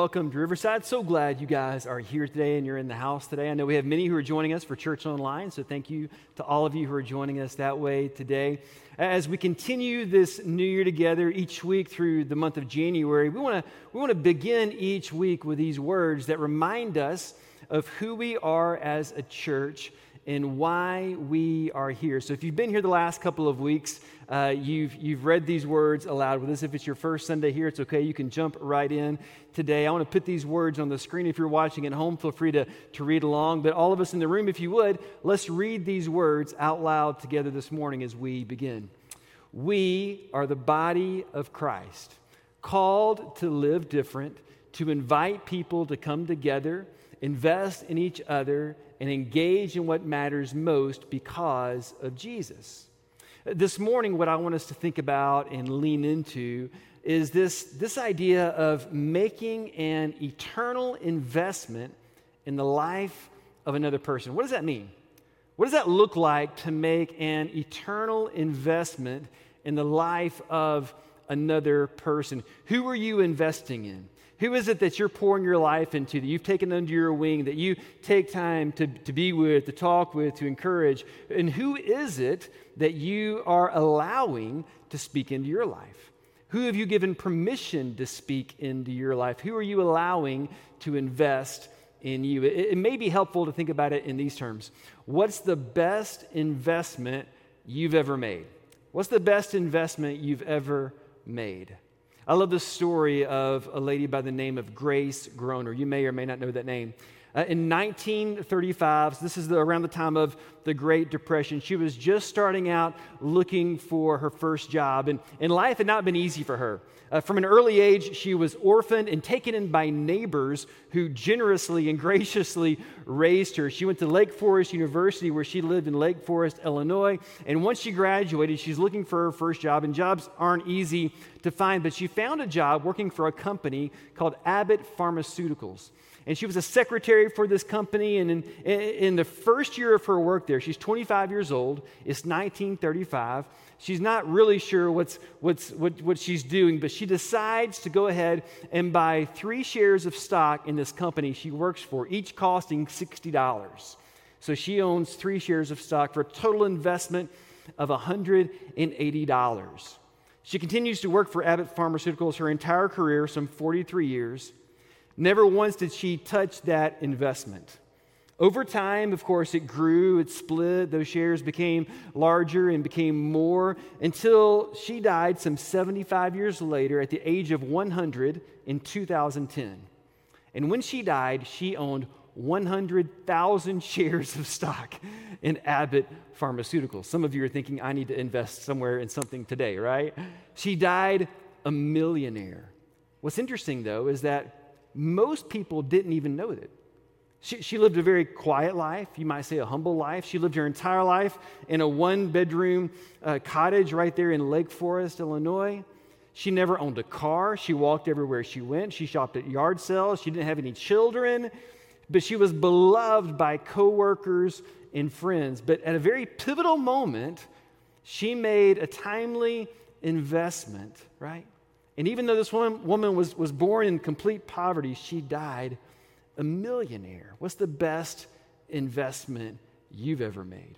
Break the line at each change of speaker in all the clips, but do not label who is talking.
welcome to Riverside. So glad you guys are here today and you're in the house today. I know we have many who are joining us for Church Online, so thank you to all of you who are joining us that way today. As we continue this new year together each week through the month of January, we want to we want to begin each week with these words that remind us of who we are as a church and why we are here. So, if you've been here the last couple of weeks, uh, you've, you've read these words aloud with us. If it's your first Sunday here, it's okay. You can jump right in today. I want to put these words on the screen. If you're watching at home, feel free to, to read along. But all of us in the room, if you would, let's read these words out loud together this morning as we begin. We are the body of Christ, called to live different, to invite people to come together, invest in each other and engage in what matters most because of Jesus. This morning, what I want us to think about and lean into is this, this idea of making an eternal investment in the life of another person. What does that mean? What does that look like to make an eternal investment in the life of another person? Who are you investing in? Who is it that you're pouring your life into, that you've taken under your wing, that you take time to, to be with, to talk with, to encourage? And who is it that you are allowing to speak into your life? Who have you given permission to speak into your life? Who are you allowing to invest in you? It, it may be helpful to think about it in these terms What's the best investment you've ever made? What's the best investment you've ever made? I love the story of a lady by the name of Grace Groner. You may or may not know that name. Uh, in 1935, so this is the, around the time of the Great Depression, she was just starting out looking for her first job, and, and life had not been easy for her. Uh, from an early age, she was orphaned and taken in by neighbors who generously and graciously raised her. She went to Lake Forest University, where she lived in Lake Forest, Illinois. And once she graduated, she's looking for her first job, and jobs aren't easy to find, but she found a job working for a company called Abbott Pharmaceuticals and she was a secretary for this company. And in, in, the first year of her work there, she's 25 years old, it's 1935. She's not really sure what's, what's, what, what she's doing, but she decides to go ahead and buy three shares of stock in this company she works for, each costing $60. So she owns three shares of stock for a total investment of $180. She continues to work for Abbott Pharmaceuticals her entire career, some 43 years. Never once did she touch that investment. Over time, of course, it grew, it split, those shares became larger and became more until she died some 75 years later at the age of 100 in 2010. And when she died, she owned 100,000 shares of stock in Abbott Pharmaceuticals. Some of you are thinking, I need to invest somewhere in something today, right? She died a millionaire. What's interesting, though, is that most people didn't even know that. She, she, lived a very quiet life, you might say a humble life. She lived her entire life in a one bedroom uh, cottage right there in Lake Forest, Illinois. She never owned a car. She walked everywhere she went. She shopped at yard sales. She didn't have any children, but she was beloved by coworkers and friends. But at a very pivotal moment, she made a timely investment, right? And even though this woman, woman was, was born in complete poverty, she died a millionaire. What's the best investment you've ever made?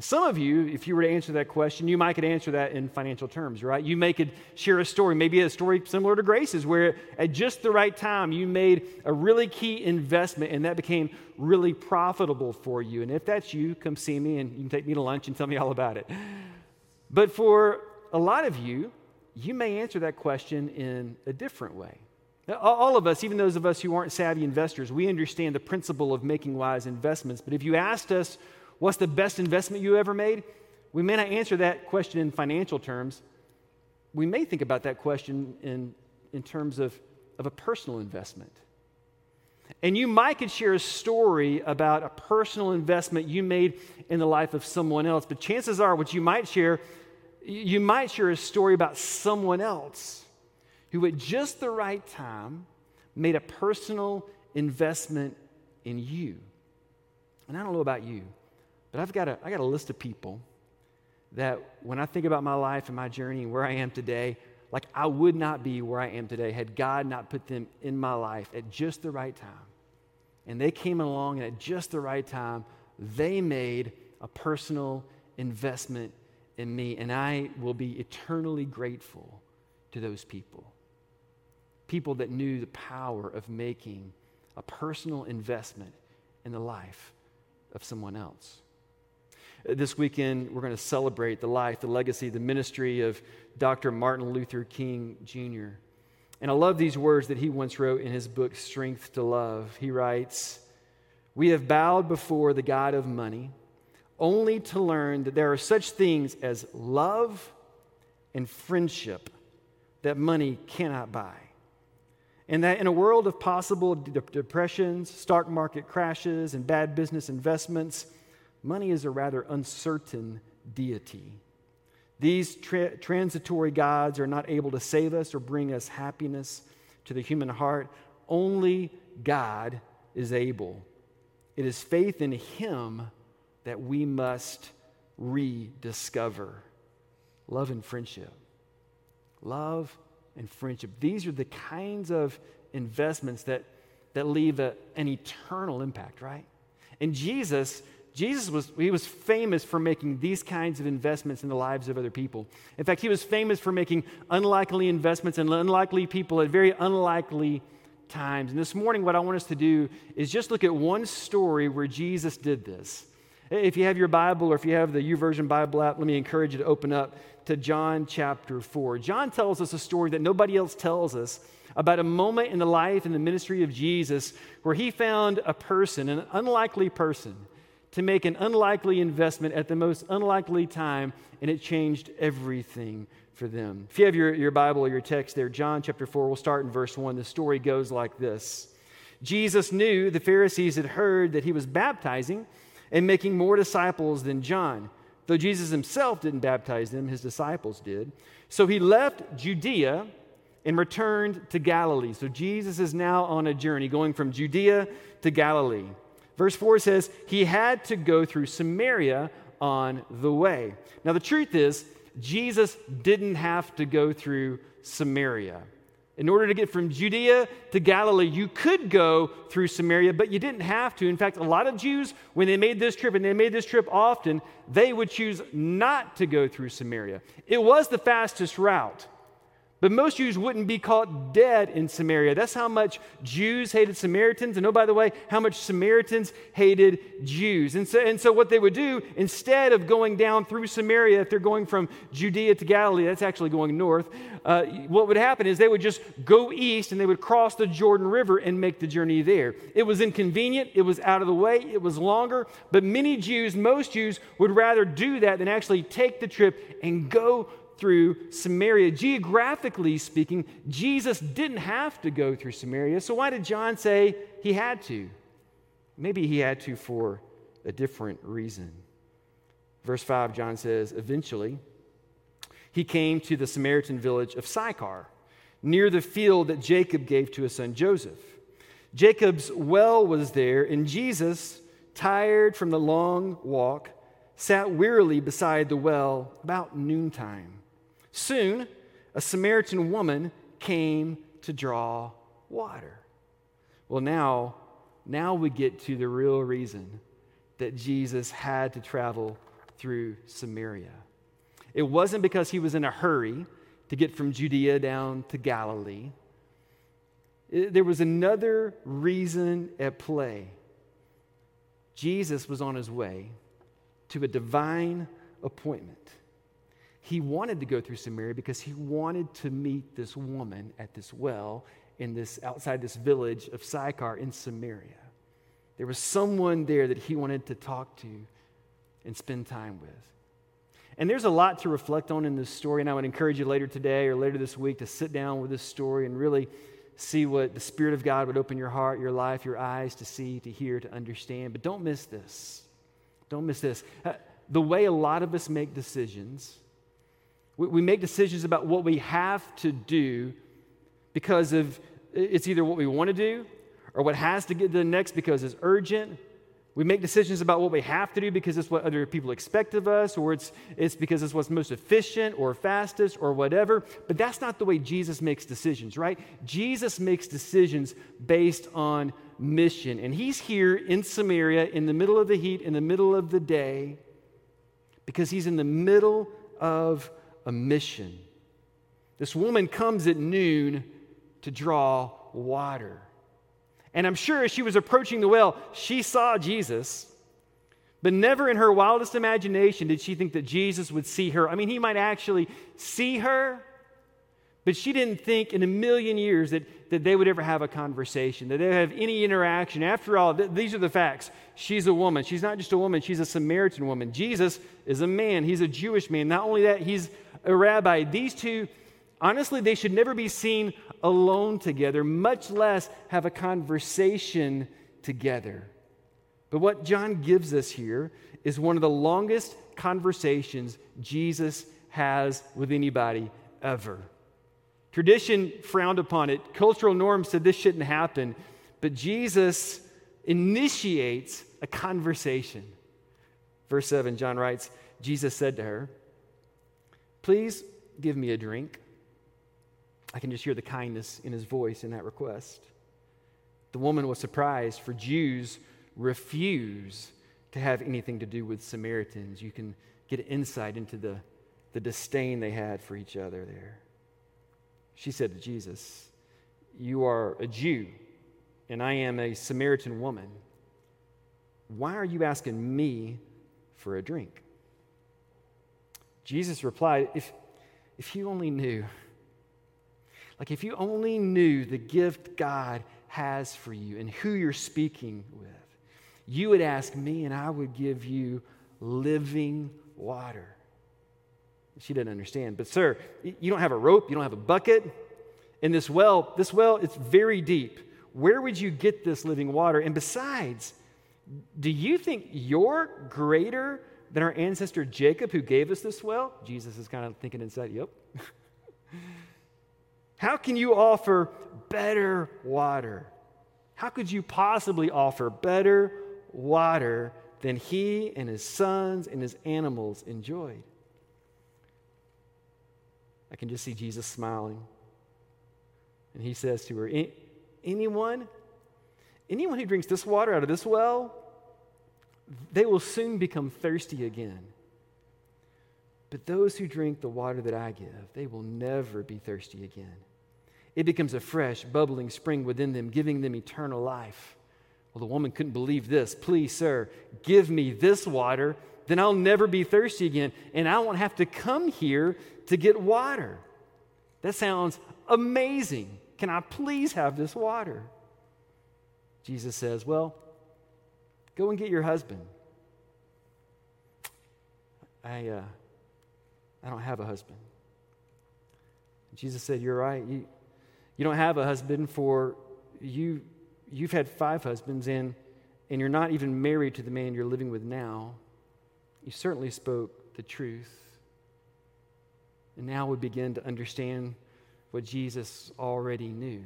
Some of you, if you were to answer that question, you might could answer that in financial terms, right? You may could share a story, maybe a story similar to Grace's, where at just the right time you made a really key investment and that became really profitable for you. And if that's you, come see me and you can take me to lunch and tell me all about it. But for a lot of you, you may answer that question in a different way. All of us, even those of us who aren't savvy investors, we understand the principle of making wise investments. But if you asked us, what's the best investment you ever made? We may not answer that question in financial terms. We may think about that question in, in terms of, of a personal investment. And you might could share a story about a personal investment you made in the life of someone else, but chances are what you might share you might share a story about someone else who, at just the right time, made a personal investment in you. And I don't know about you, but I've got a, I got a list of people that when I think about my life and my journey and where I am today, like I would not be where I am today had God not put them in my life at just the right time. And they came along, and at just the right time, they made a personal investment in me, and I will be eternally grateful to those people. People that knew the power of making a personal investment in the life of someone else. Uh, this weekend, we're going to celebrate the life, the legacy, the ministry of Dr. Martin Luther King Jr. And I love these words that he once wrote in his book, Strength to Love. He writes, We have bowed before the God of money only to learn that there are such things as love and friendship that money cannot buy. And that in a world of possible de- depressions, stock market crashes, and bad business investments, money is a rather uncertain deity. These tra- transitory gods are not able to save us or bring us happiness to the human heart. Only God is able. It is faith in Him that we must rediscover love and friendship. Love and friendship. These are the kinds of investments that, that leave a, an eternal impact, right? And Jesus, Jesus was, he was famous for making these kinds of investments in the lives of other people. In fact, he was famous for making unlikely investments in unlikely people at very unlikely times. And this morning, what I want us to do is just look at one story where Jesus did this. If you have your Bible or if you have the YouVersion Bible app, let me encourage you to open up to John chapter 4. John tells us a story that nobody else tells us about a moment in the life and the ministry of Jesus where he found a person, an unlikely person, to make an unlikely investment at the most unlikely time, and it changed everything for them. If you have your, your Bible or your text there, John chapter 4, we'll start in verse 1. The story goes like this Jesus knew the Pharisees had heard that he was baptizing and making more disciples than John. Though Jesus himself didn't baptize them, his disciples did. So he left Judea and returned to Galilee. So Jesus is now on a journey going from Judea to Galilee. Verse 4 says, He had to go through Samaria on the way. Now, the truth is, Jesus didn't have to go through Samaria. In order to get from Judea to Galilee, you could go through Samaria, but you didn't have to. In fact, a lot of Jews, when they made this trip, and they made this trip often, they would choose not to go through Samaria. It was the fastest route. But most Jews wouldn't be caught dead in Samaria. That's how much Jews hated Samaritans. And oh, by the way, how much Samaritans hated Jews. And so, and so, what they would do, instead of going down through Samaria, if they're going from Judea to Galilee, that's actually going north, uh, what would happen is they would just go east and they would cross the Jordan River and make the journey there. It was inconvenient, it was out of the way, it was longer. But many Jews, most Jews, would rather do that than actually take the trip and go through Samaria. Geographically speaking, Jesus didn't have to go through Samaria. So why did John say he had to? Maybe he had to for a different reason. Verse 5, John says, Eventually, he came to the Samaritan village of Sychar, near the field that Jacob gave to his son Joseph. Jacob's well was there, and Jesus, tired from the long walk, sat wearily beside the well about noontime. Soon, a Samaritan woman came to draw water. Well, now, now we get to the real reason that Jesus had to travel through Samaria. It wasn't because he was in a hurry to get from Judea down to Galilee. There was another reason at play. Jesus was on his way to a divine appointment. He wanted to go through Samaria because he wanted to meet this woman at this well in this outside this village of Sychar in Samaria. There was someone there that he wanted to talk to and spend time with. And there's a lot to reflect on in this story, and I would encourage you later today or later this week to sit down with this story and really see what the Spirit of God would open your heart, your life, your eyes to see, to hear, to understand. But don't miss this. Don't miss this. Uh, the way a lot of us make decisions we, we make decisions about what we have to do because of it's either what we want to do or what has to get done next because it's urgent. We make decisions about what we have to do because it's what other people expect of us, or it's, it's because it's what's most efficient or fastest or whatever. But that's not the way Jesus makes decisions, right? Jesus makes decisions based on mission. And he's here in Samaria in the middle of the heat, in the middle of the day, because he's in the middle of a mission. This woman comes at noon to draw water. And I'm sure as she was approaching the well, she saw Jesus, but never in her wildest imagination did she think that Jesus would see her. I mean, he might actually see her, but she didn't think in a million years that, that they would ever have a conversation, that they would have any interaction. After all, th- these are the facts. She's a woman. She's not just a woman, she's a Samaritan woman. Jesus is a man, he's a Jewish man. Not only that, he's a rabbi. These two Honestly, they should never be seen alone together, much less have a conversation together. But what John gives us here is one of the longest conversations Jesus has with anybody ever. Tradition frowned upon it, cultural norms said this shouldn't happen, but Jesus initiates a conversation. Verse 7, John writes Jesus said to her, Please give me a drink. I can just hear the kindness in his voice in that request. The woman was surprised, for Jews refuse to have anything to do with Samaritans. You can get insight into the, the disdain they had for each other there. She said to Jesus, You are a Jew, and I am a Samaritan woman. Why are you asking me for a drink? Jesus replied, If, if you only knew like, if you only knew the gift God has for you and who you're speaking with, you would ask me, and I would give you living water. She didn't understand. But, sir, you don't have a rope, you don't have a bucket. In this well, this well, it's very deep. Where would you get this living water? And besides, do you think you're greater than our ancestor Jacob who gave us this well? Jesus is kind of thinking inside, yep. How can you offer better water? How could you possibly offer better water than he and his sons and his animals enjoyed? I can just see Jesus smiling. And he says to her, Anyone, anyone who drinks this water out of this well, they will soon become thirsty again. But those who drink the water that I give, they will never be thirsty again. It becomes a fresh, bubbling spring within them, giving them eternal life. Well, the woman couldn't believe this. Please, sir, give me this water, then I'll never be thirsty again, and I won't have to come here to get water. That sounds amazing. Can I please have this water? Jesus says, Well, go and get your husband. I, uh, I don't have a husband. Jesus said, You're right. You, you don't have a husband for you you've had five husbands and and you're not even married to the man you're living with now. You certainly spoke the truth. And now we begin to understand what Jesus already knew.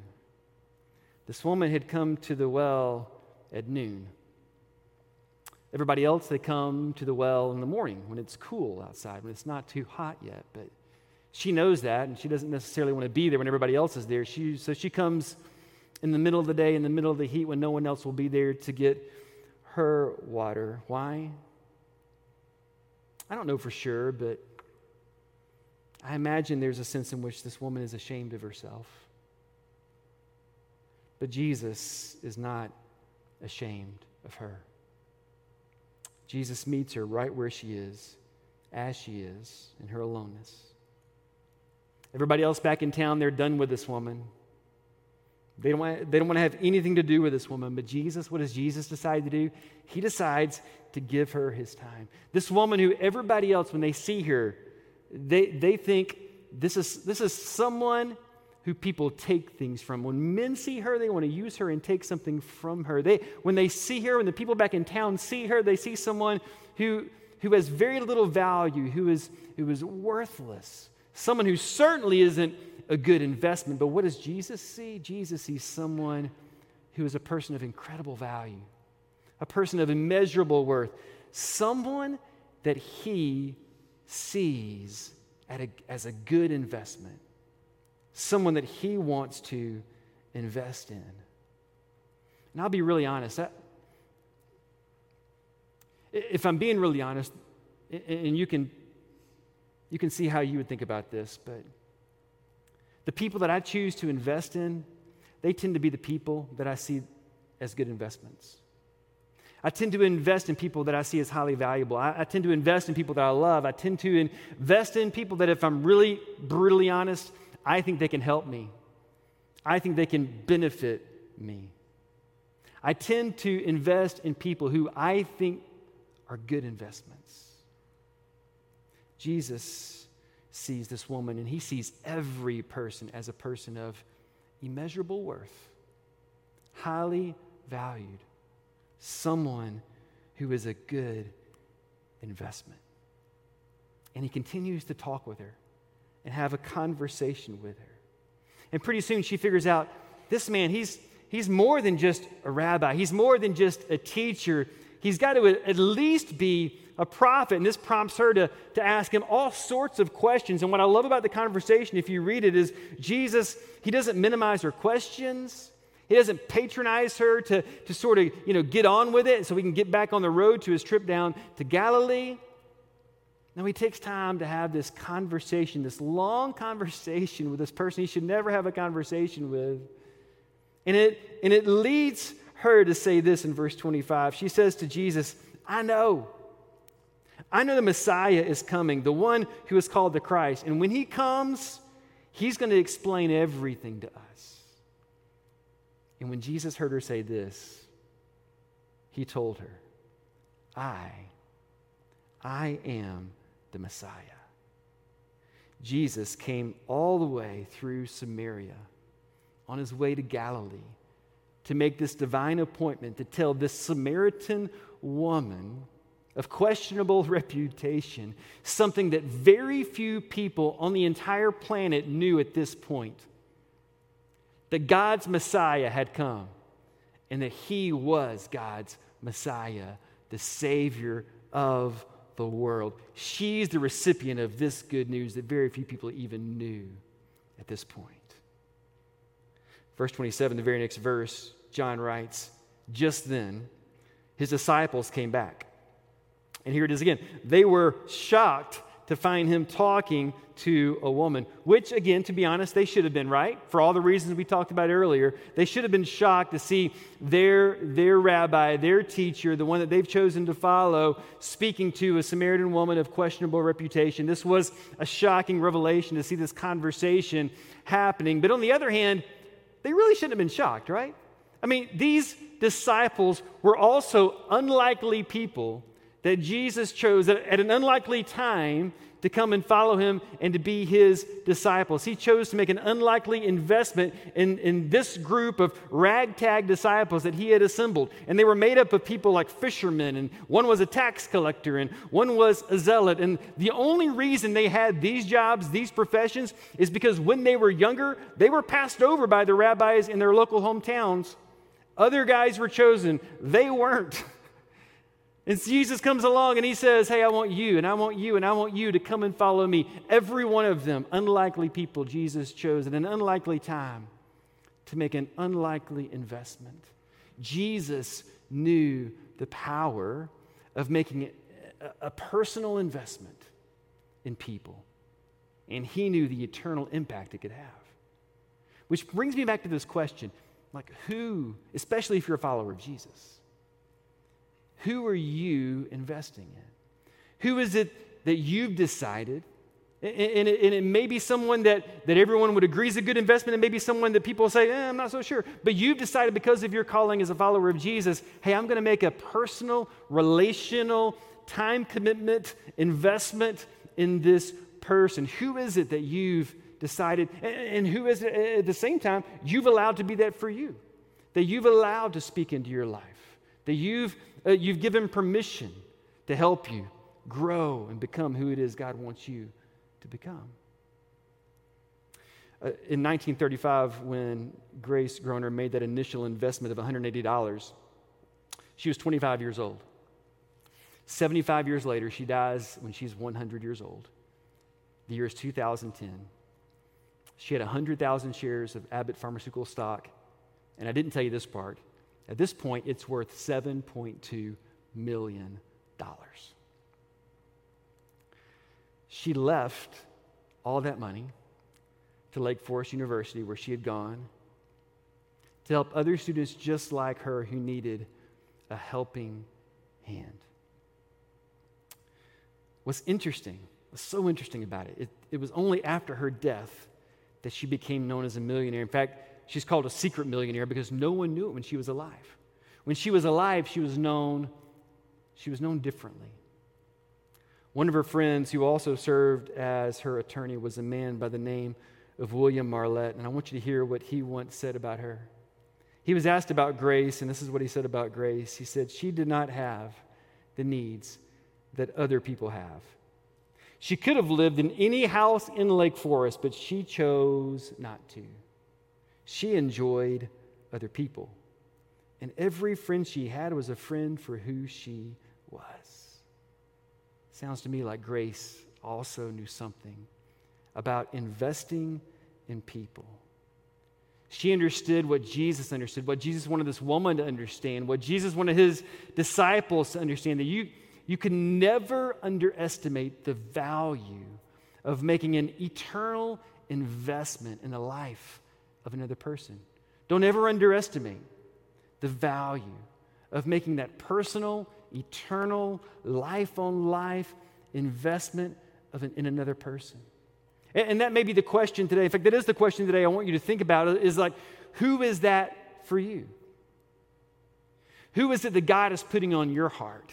This woman had come to the well at noon. Everybody else, they come to the well in the morning when it's cool outside, when it's not too hot yet. But she knows that, and she doesn't necessarily want to be there when everybody else is there. She, so she comes in the middle of the day, in the middle of the heat, when no one else will be there to get her water. Why? I don't know for sure, but I imagine there's a sense in which this woman is ashamed of herself. But Jesus is not ashamed of her. Jesus meets her right where she is, as she is, in her aloneness. Everybody else back in town, they're done with this woman. They don't, want, they don't want to have anything to do with this woman. But Jesus, what does Jesus decide to do? He decides to give her his time. This woman who everybody else, when they see her, they, they think this is, this is someone who people take things from. When men see her, they want to use her and take something from her. They, when they see her, when the people back in town see her, they see someone who, who has very little value, who is, who is worthless. Someone who certainly isn't a good investment. But what does Jesus see? Jesus sees someone who is a person of incredible value, a person of immeasurable worth, someone that he sees a, as a good investment, someone that he wants to invest in. And I'll be really honest. That, if I'm being really honest, and you can, you can see how you would think about this, but the people that I choose to invest in, they tend to be the people that I see as good investments. I tend to invest in people that I see as highly valuable. I, I, tend to invest in people that I love. I tend to invest in people that, if I'm really brutally honest, I think they can help me. I think they can benefit me. I tend to invest in people who I think are good investments. Jesus sees this woman and he sees every person as a person of immeasurable worth, highly valued, someone who is a good investment. And he continues to talk with her and have a conversation with her. And pretty soon she figures out this man, he's, he's more than just a rabbi, he's more than just a teacher. He's got to at least be a prophet. And this prompts her to, to ask him all sorts of questions. And what I love about the conversation, if you read it, is Jesus, he doesn't minimize her questions. He doesn't patronize her to, to sort of, you know, get on with it so we can get back on the road to his trip down to Galilee. Now, he takes time to have this conversation, this long conversation with this person he should never have a conversation with. And it, and it leads her to say this in verse 25. She says to Jesus, I know. I know the Messiah is coming, the one who is called the Christ. And when he comes, he's going to explain everything to us. And when Jesus heard her say this, he told her, I, I am the Messiah. Jesus came all the way through Samaria on his way to Galilee to make this divine appointment to tell this Samaritan woman of questionable reputation something that very few people on the entire planet knew at this point that God's Messiah had come and that he was God's Messiah, the Savior of the world. She's the recipient of this good news that very few people even knew at this point. Verse 27, the very next verse, John writes, Just then, his disciples came back. And here it is again. They were shocked to find him talking to a woman, which, again, to be honest, they should have been, right? For all the reasons we talked about earlier. They should have been shocked to see their, their rabbi, their teacher, the one that they've chosen to follow, speaking to a Samaritan woman of questionable reputation. This was a shocking revelation to see this conversation happening. But on the other hand, they really shouldn't have been shocked, right? I mean, these disciples were also unlikely people that Jesus chose at an unlikely time to come and follow him and to be his disciples. He chose to make an unlikely investment in, in this group of ragtag disciples that he had assembled. And they were made up of people like fishermen, and one was a tax collector, and one was a zealot. And the only reason they had these jobs, these professions, is because when they were younger, they were passed over by the rabbis in their local hometowns. Other guys were chosen, they weren't. And Jesus comes along and he says, Hey, I want you, and I want you, and I want you to come and follow me. Every one of them, unlikely people, Jesus chose at an unlikely time to make an unlikely investment. Jesus knew the power of making a, a personal investment in people, and he knew the eternal impact it could have. Which brings me back to this question like, who, especially if you're a follower of Jesus, who are you investing in? Who is it that you've decided? And it, may be someone that, that everyone would agree is a good investment, and maybe someone that people say, eh, I'm not so sure. But you've decided because of your calling as a follower of Jesus, hey, I'm going to make a personal, relational, time commitment investment in this person. Who is it that you've decided, and who is it at the same time you've allowed to be that for you? That you've allowed to speak into your life? That you've uh, you've given permission to help you grow and become who it is God wants you to become. Uh, in 1935, when Grace Groner made that initial investment of $180, She was 25 years old. 75 years later, she dies when she's 100 years old. The year is 2010. She had 100,000 shares of Abbott Pharmaceutical stock. And I didn't tell you this part. At this point, it's worth $7.2 million. She left all that money to Lake Forest University, where she had gone, to help other students just like her who needed a helping hand. What's interesting, what's so interesting about it, it, it was only after her death that she became known as a millionaire. In fact, she's called a secret millionaire because no one knew it when she was alive. When she was alive, she was known, she was known differently. One of her friends, who also served as her attorney, was a man by the name of William Marlatt. And I want you to hear what he once said about her. He was asked about Grace, and this is what he said about Grace. He said, She did not have the needs that other people have. She could have lived in any house in Lake Forest, but she chose not to. She enjoyed other people. And every friend she had was a friend for who she was. Sounds to me like Grace also knew something about investing in people. She understood what Jesus understood, what Jesus wanted this woman to understand, what Jesus wanted his disciples to understand that you, you can never underestimate the value of making an eternal investment in the life of another person. Don't ever underestimate the value of making that personal, eternal, life on life investment of an, in another person. And, and that may be the question today. In fact, that is the question today I want you to think about is like, who is that for you? Who is it that God is putting on your heart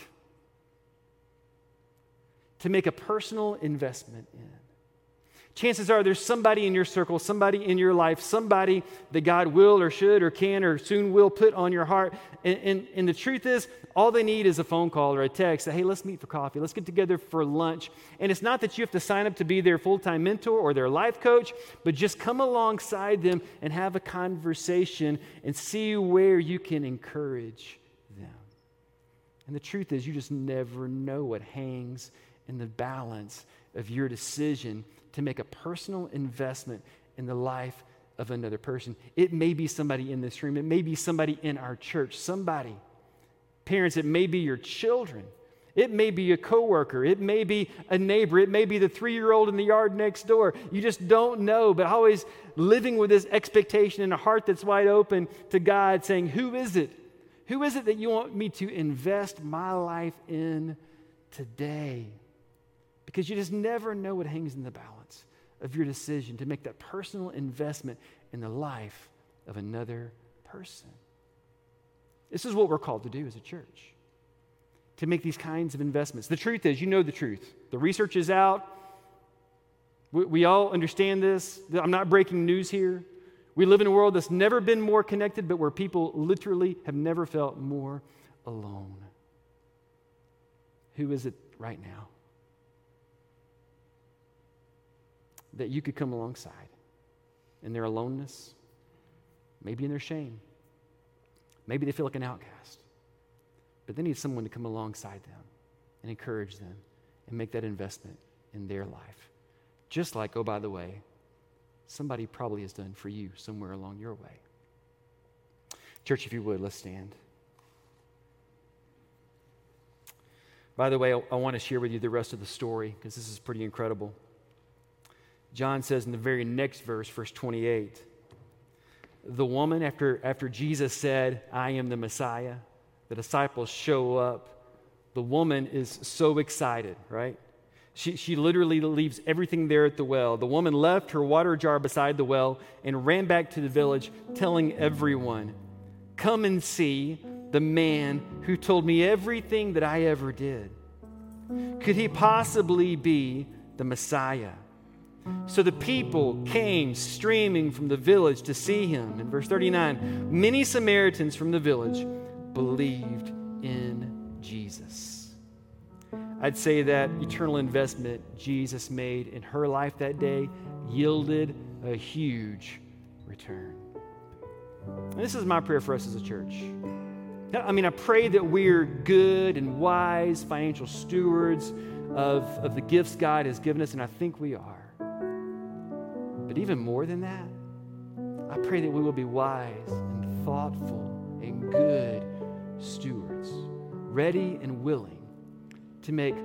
to make a personal investment in? Chances are there's somebody in your circle, somebody in your life, somebody that God will or should or can or soon will put on your heart. And, and, and, the truth is, all they need is a phone call or a text that, hey, let's meet for coffee, let's get together for lunch. And it's not that you have to sign up to be their full time mentor or their life coach, but just come alongside them and have a conversation and see where you can encourage them. And the truth is, you just never know what hangs in the balance of your decision to make a personal investment in the life of another person. It may be somebody in this room, it may be somebody in our church, somebody. Parents, it may be your children. It may be a coworker. It may be a neighbor. It may be the three year old in the yard next door. You just don't know, but always living with this expectation in a heart that's wide open to God, saying, Who is it? Who is it that you want me to invest my life in today? Because you just never know what hangs in the balance of your decision to make that personal investment in the life of another person. This is what we're called to do as a church to make these kinds of investments. The truth is, you know the truth. The research is out. We, we, all understand this. I'm not breaking news here. We live in a world that's never been more connected, but where people literally have never felt more alone. Who is it right now? That you could come alongside in their aloneness, maybe in their shame. Maybe they feel like an outcast. But they need someone to come alongside them and encourage them and make that investment in their life. Just like, oh, by the way, somebody probably has done for you somewhere along your way. Church, if you would, let's stand. By the way, I, I want to share with you the rest of the story because this is pretty incredible. John says in the very next verse, verse 28, the woman, after, after Jesus said, I am the Messiah, the disciples show up. The woman is so excited, right? She, she literally leaves everything there at the well. The woman left her water jar beside the well and ran back to the village, telling everyone, Come and see the man who told me everything that I ever did. Could he possibly be the Messiah? So the people came streaming from the village to see him. In verse 39, many Samaritans from the village believed in Jesus. I'd say that eternal investment Jesus made in her life that day yielded a huge return. And this is my prayer for us as a church I mean, I pray that we're good and wise financial stewards of, of the gifts God has given us, and I think we are. Even more than that, I pray that we will be wise and thoughtful and good stewards, ready and willing to make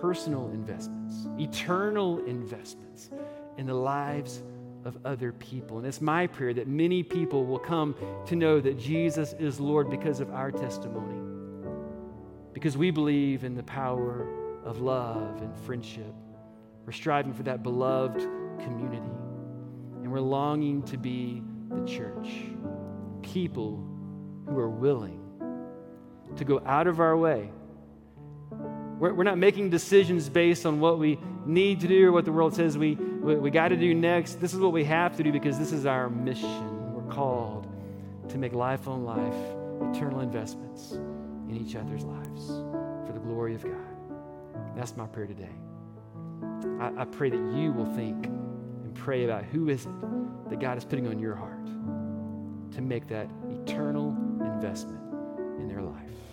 personal investments, eternal investments in the lives of other people. And it's my prayer that many people will come to know that Jesus is Lord because of our testimony, because we believe in the power of love and friendship. We're striving for that beloved community, we're longing to be the church, people who are willing to go out of our way. We're, we're not making decisions based on what we need to do or what the world says we, we, we got to do next. This is what we have to do because this is our mission. We're called to make life on life eternal investments in each other's lives for the glory of God. That's my prayer today. I, I pray that you will think pray about who is it that God is putting on your heart to make that eternal investment in their life.